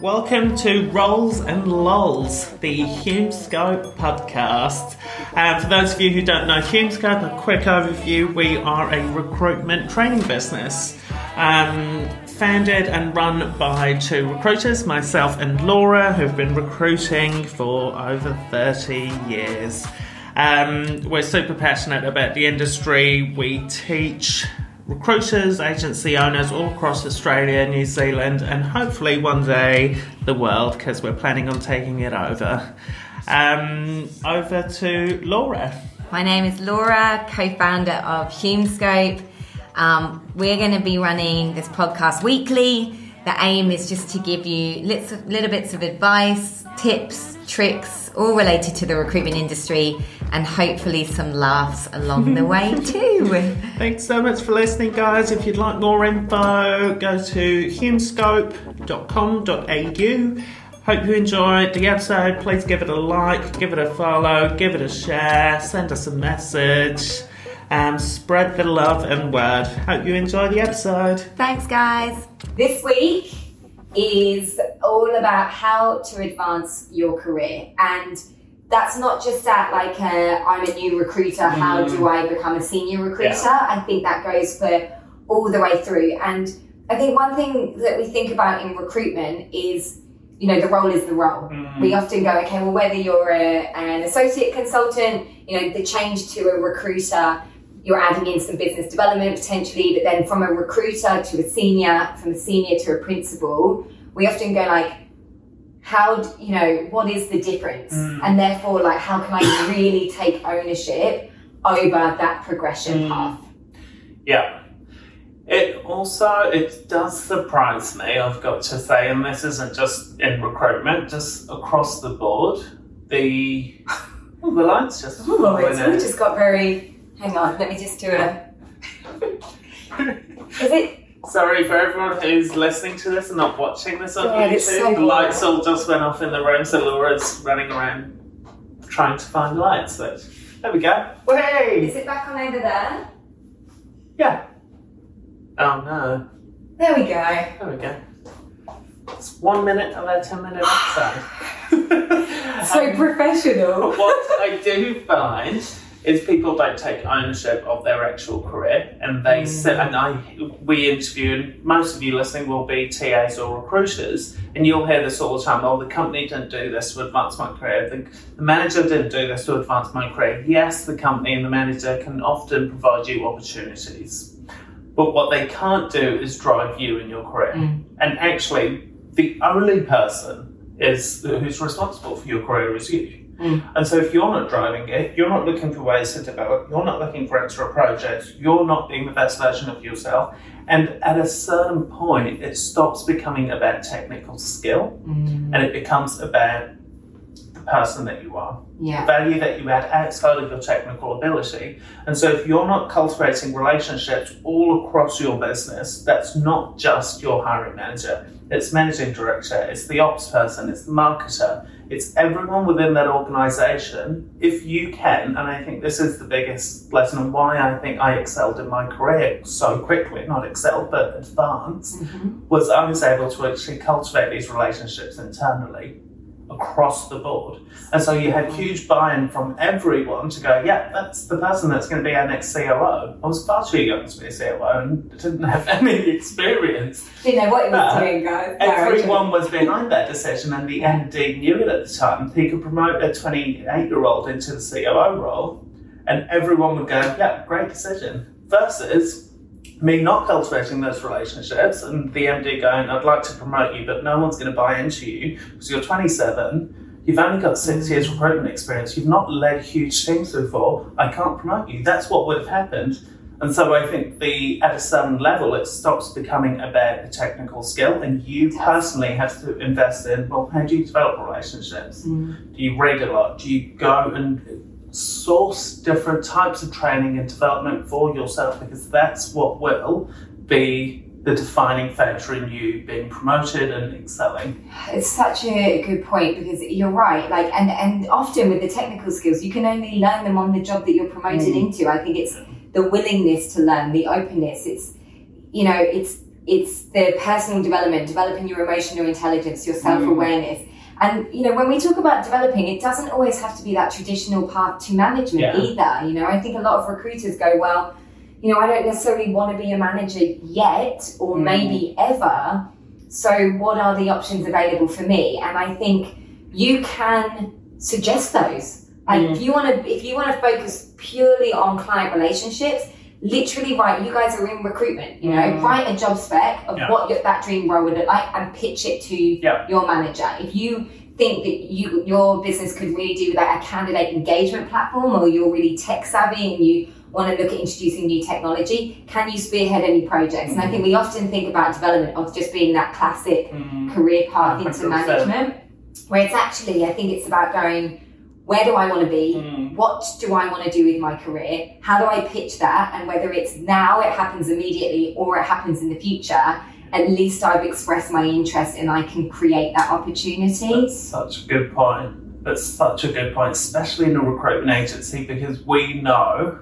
Welcome to Rolls and Lols, the HumeScope podcast. Uh, for those of you who don't know HumeScope, a quick overview we are a recruitment training business. Um, founded and run by two recruiters, myself and Laura, who've been recruiting for over 30 years. Um, we're super passionate about the industry. We teach recruiters, agency owners all across Australia, New Zealand, and hopefully one day the world because we're planning on taking it over. Um, over to Laura. My name is Laura, co founder of HumeScope. Um, we're going to be running this podcast weekly. The aim is just to give you little, little bits of advice, tips, tricks, all related to the recruitment industry, and hopefully some laughs along the way too. Thanks so much for listening, guys. If you'd like more info, go to humescope.com.au. Hope you enjoyed the episode. Please give it a like, give it a follow, give it a share, send us a message, and spread the love and word. Hope you enjoy the episode. Thanks, guys. This week is all about how to advance your career. And that's not just at like i I'm a new recruiter, how do mm-hmm. I become a senior recruiter? Yeah. I think that goes for all the way through. And I think one thing that we think about in recruitment is you know, the role is the role. Mm-hmm. We often go, okay, well, whether you're a, an associate consultant, you know, the change to a recruiter, you're adding in some business development potentially, but then from a recruiter to a senior, from a senior to a principal, we often go like, how, d- you know, what is the difference? And therefore, like, how can I really take ownership over that progression Mm. path? Yeah. It also it does surprise me, I've got to say, and this isn't just in recruitment, just across the board. The oh, the lights just Oh, it's in. just got very, hang on, let me just do a, is it, Sorry for everyone who's listening to this and not watching this on God, YouTube. so the lights bright. all just went off in the room, so Laura's running around trying to find lights. But there we go. is it back on over there? Yeah. Oh no. There we go. There we go. It's one minute of our ten minute episode. So Um, professional. What I do find is people don't take ownership of their actual career, and they mm. sit. And I, we interview, and most of you listening will be TAs or recruiters, and you'll hear this all the time. Oh, the company didn't do this to advance my career. The, the manager didn't do this to advance my career. Yes, the company and the manager can often provide you opportunities, but what they can't do is drive you in your career. Mm. And actually, the only person is who's responsible for your career is you. Mm. And so, if you're not driving it, you're not looking for ways to develop, you're not looking for extra projects, you're not being the best version of yourself. And at a certain point, it stops becoming about technical skill mm. and it becomes about the person that you are, the value that you add outside of your technical ability. And so, if you're not cultivating relationships all across your business, that's not just your hiring manager, it's managing director, it's the ops person, it's the marketer, it's everyone within that organization. If you can, and I think this is the biggest lesson and why I think I excelled in my career so quickly, not excelled, but advanced, mm-hmm. was I was able to actually cultivate these relationships internally across the board. And so you had huge buy-in from everyone to go, yeah, that's the person that's going to be our next COO. I was far too young to be a COO and didn't have any experience. Didn't know what he was doing, guys. Everyone was behind that decision, and the MD knew it at the time. He could promote a 28 year old into the COO role, and everyone would go, Yeah, great decision. Versus me not cultivating those relationships, and the MD going, I'd like to promote you, but no one's going to buy into you because you're 27. You've only got six mm. years of recruitment experience. You've not led huge teams before. I can't promote you. That's what would have happened. And so I think the at a certain level, it stops becoming about the technical skill, and you personally have to invest in. Well, how do you develop relationships? Mm. Do you read a lot? Do you go and source different types of training and development for yourself? Because that's what will be the defining factor in you being promoted and excelling. It's such a good point because you're right. Like, and and often with the technical skills, you can only learn them on the job that you're promoted Mm. into. I think it's the willingness to learn, the openness. It's you know, it's it's the personal development, developing your emotional intelligence, your self awareness. And you know, when we talk about developing, it doesn't always have to be that traditional path to management Yeah. either. You know, I think a lot of recruiters go, well, you know, I don't necessarily want to be a manager yet, or Mm. maybe ever. So, what are the options available for me? And I think you can suggest those. Like, Mm. if you want to, if you want to focus purely on client relationships, literally write. You guys are in recruitment. You know, Mm. write a job spec of Yeah. what your, that dream role would look like, and pitch it to Yeah. your manager. If you think that you your business could really do with like a candidate engagement platform, or you're really tech savvy and you want to look at introducing new technology, can you spearhead any projects? And I think we often think about development of just being that classic Mm. career path into 100%. management, where it's actually, I think it's about going, where do I want to be? Mm. What do I want to do with my career? How do I pitch that? And whether it's now, it happens immediately, or it happens in the future, at least I've expressed my interest and I can create that opportunity. That's such a good point. That's such a good point, especially in a recruitment agency, because we know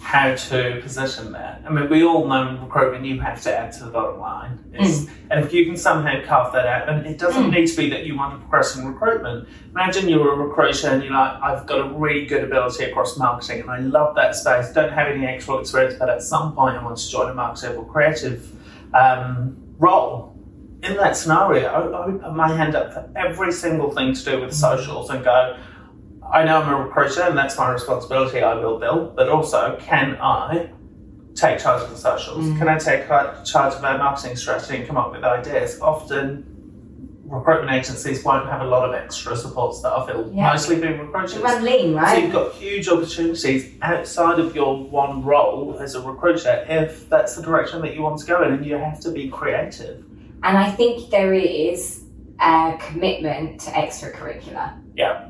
how to position that. I mean, we all know in recruitment you have to add to the bottom line. It's, And if you can somehow carve that out, and it doesn't Mm. need to be that you want to progress in recruitment. Imagine you're a recruiter and you're like, I've got a really good ability across marketing and I love that space, don't have any actual experience, but at some point I want to join a marketing or creative um, role. In that scenario, I would put my hand up for every single thing to do with socials and go, I know I'm a recruiter and that's my responsibility, I will build, but also can I take charge of the socials? Mm. Can I take charge of our marketing strategy and come up with ideas? Often recruitment agencies won't have a lot of extra support staff, it'll Yeah. mostly be recruiters. To run lean, right? So you've got huge opportunities outside of your one role as a recruiter if that's the direction that you want to go in and you have to be creative. And I think there is a commitment to extracurricular. Yeah.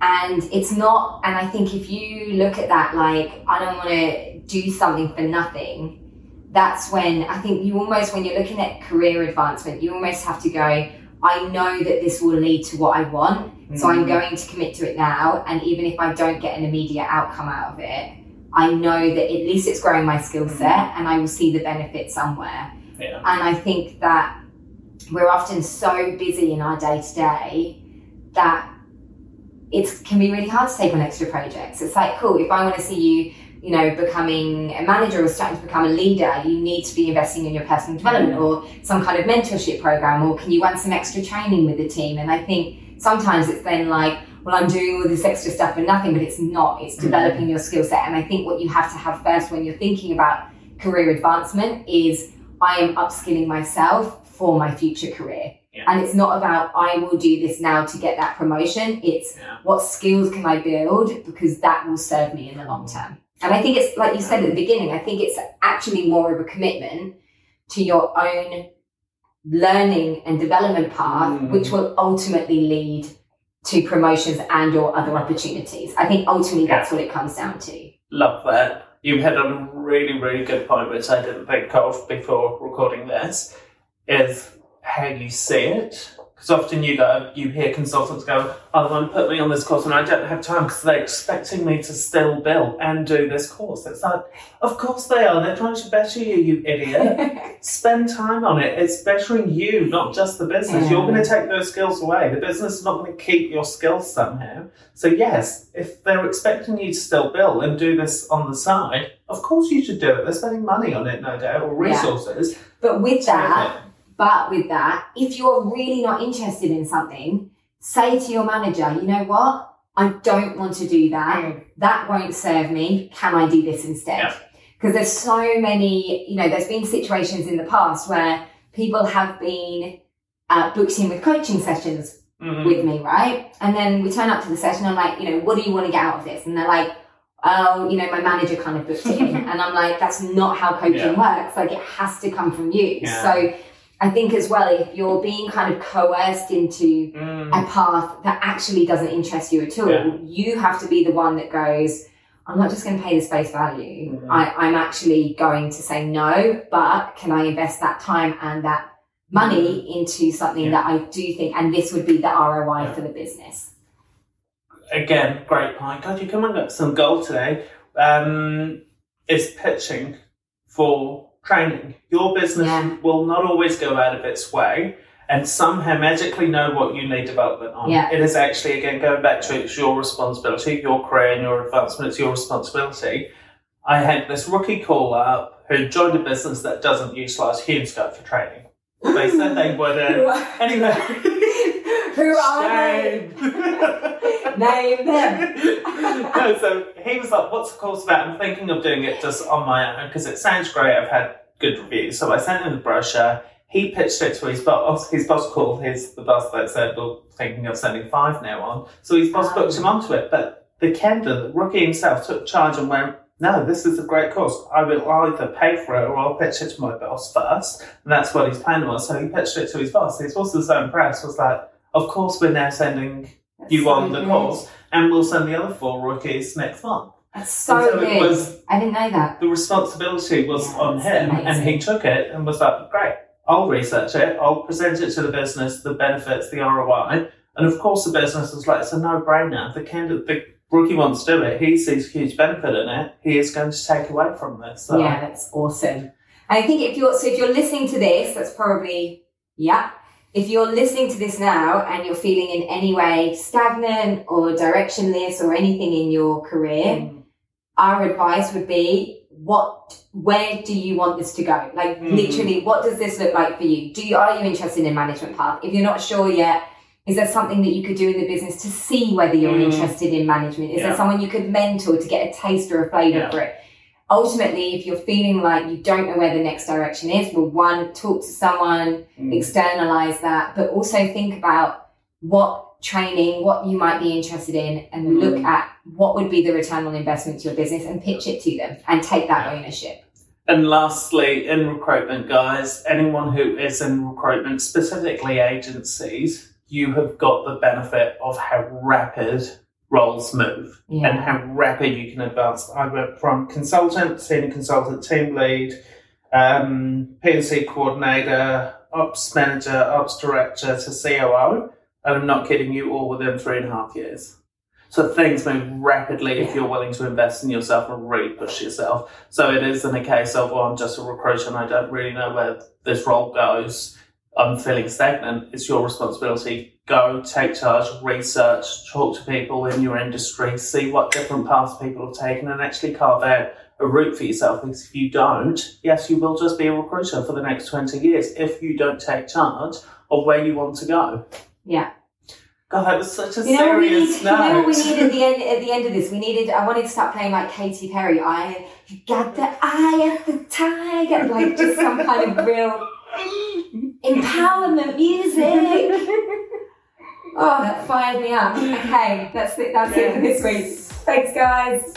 And it's not, and I think if you look at that like, I don't want to do something for nothing, that's when I think you almost, when you're looking at career advancement, you almost have to go, I know that this will lead to what I want. So I'm Mm. going to commit to it now. And even if I don't get an immediate outcome out of it, I know that at least it's growing my skill set and I will see the benefit somewhere. Yeah. And I think that we're often so busy in our day to day that it can be really hard to take on extra projects. It's like, cool, if I want to see you, you know, becoming a manager or starting to become a leader, you need to be investing in your personal development or some kind of mentorship program, or can you run some extra training with the team? And I think sometimes it's then like, well, I'm doing all this extra stuff for nothing, but it's not. It's mm. developing your skill set. And I think what you have to have first when you're thinking about career advancement is I am upskilling myself for my future career. Yeah. And it's not about I will do this now to get that promotion. It's Yeah. what skills can I build because that will serve me in the long term. And I think it's like you said at the beginning, I think it's actually more of a commitment to your own learning and development path, Mm. which will ultimately lead to promotions and or other opportunities. I think ultimately that's what it comes down to. Love that. You hit on a really, really good point, which I didn't think of before recording this, is how you see it. Because often you go, you hear consultants go, "Oh, they want to put me on this course, and I don't have time because they're expecting me to still bill and do this course." It's like, of course they are. They're trying to better you, you idiot. Spend time on it. It's bettering you, not just the business. Yeah. You're going to take those skills away. The business is not going to keep your skills somehow. So yes, if they're expecting you to still bill and do this on the side, of course you should do it. They're spending money on it, no doubt, or Yeah. resources. But with that, Yeah. But with that, if you're really not interested in something, say to your manager, you know what? I don't want to do that. That won't serve me. Can I do this instead? Yeah. Because there's so many, you know, there's been situations in the past where people have been uh, booked in with coaching sessions Mhm. with me, right? And then we turn up to the session. I'm like, you know, what do you want to get out of this? And they're like, oh, you know, my manager kind of booked it in. and I'm like, that's not how coaching works. Like, it has to come from you. Yeah. So I think as well, if you're being kind of coerced into Mm. a path that actually doesn't interest you at all, Yeah. you have to be the one that goes, I'm not just going to pay this face value. Mhm. I, I'm actually going to say no, but can I invest that time and that money into something Yeah. that I do think, and this would be the ROI Yeah. for the business. Again, great point. God, you come and got some gold today. Um, is pitching for training. Your business Yeah. will not always go out of its way and somehow magically know what you need development on. Yeah. It is actually, again, going back to it's your responsibility, your career and your advancement, it's your responsibility. I had this rookie call up who joined a business that doesn't utilise Humescope for training. They said they wouldn't. Anyway. Who are they? Name them. no, so he was like, "What's the course about?" I'm thinking of doing it just on my own because it sounds great. I've had good reviews, so I sent him the brochure. He pitched it to his boss. His boss called his the boss that said, "We're thinking of sending five now on." So his boss booked him onto it, but the candidate, the rookie himself, took charge and went. No, this is a great course. I will either pay for it or I'll pitch it to my boss first. And that's what his plan was. So he pitched it to his boss. His boss was so impressed, was like, Of course, we're now sending you so on the good. course, and we'll send the other four rookies next month. That's so, so good. was I didn't know that. the responsibility was Yeah, on that's him, and he took it and was like, "Great, I'll research it. I'll present it to the business, the benefits, the ROI." And of course, the business was like, "It's a no-brainer. The candidate, the rookie wants to do it. He sees huge benefit in it. He is going to take away from this." So, Yeah, that's awesome. And I think if you're so if you're listening to this, that's probably yeah. If you're listening to this now and you're feeling in any way stagnant or directionless or anything in your career, Mm. our advice would be what where do you want this to go like Mm. literally what does this look like for you do you are you interested in management path if you're not sure yet is there something that you could do in the business to see whether you're Mm. interested in management is Yeah. there someone you could mentor to get a taste or a flavor Yeah. for it ultimately if you're feeling like you don't know where the next direction is well one talk to someone Mm. externalize that, but also think about what training, what you might be interested in, and Mm. look at what would be the return on investment to your business and pitch it to them and take that ownership. And lastly, in recruitment, guys, anyone who is in recruitment, specifically agencies, you have got the benefit of how rapid roles move and how rapid you can advance. I went from consultant, senior consultant, team lead, um, P&C coordinator, ops manager, ops director to COO. And I'm not kidding you, all within three and a half years. So things move rapidly if you're willing to invest in yourself and really push yourself. So it isn't a case of, well, I'm just a recruiter and I don't really know where this role goes. I'm feeling stagnant. It's your responsibility. Go, take charge, research, talk to people in your industry, see what different paths people have taken, and actually carve out a route for yourself. Because if you don't, yes, you will just be a recruiter for the next 20 years if you don't take charge of where you want to go. Yeah. God, that was such a You know what we need? serious You know what we note. need at the end? At the end of this, we needed. I wanted to start playing like Katy Perry. I got the eye of the tiger, like just some kind of real empowerment music. Oh, that fired me up. Okay, that's it. That's it for this week. Thanks, guys.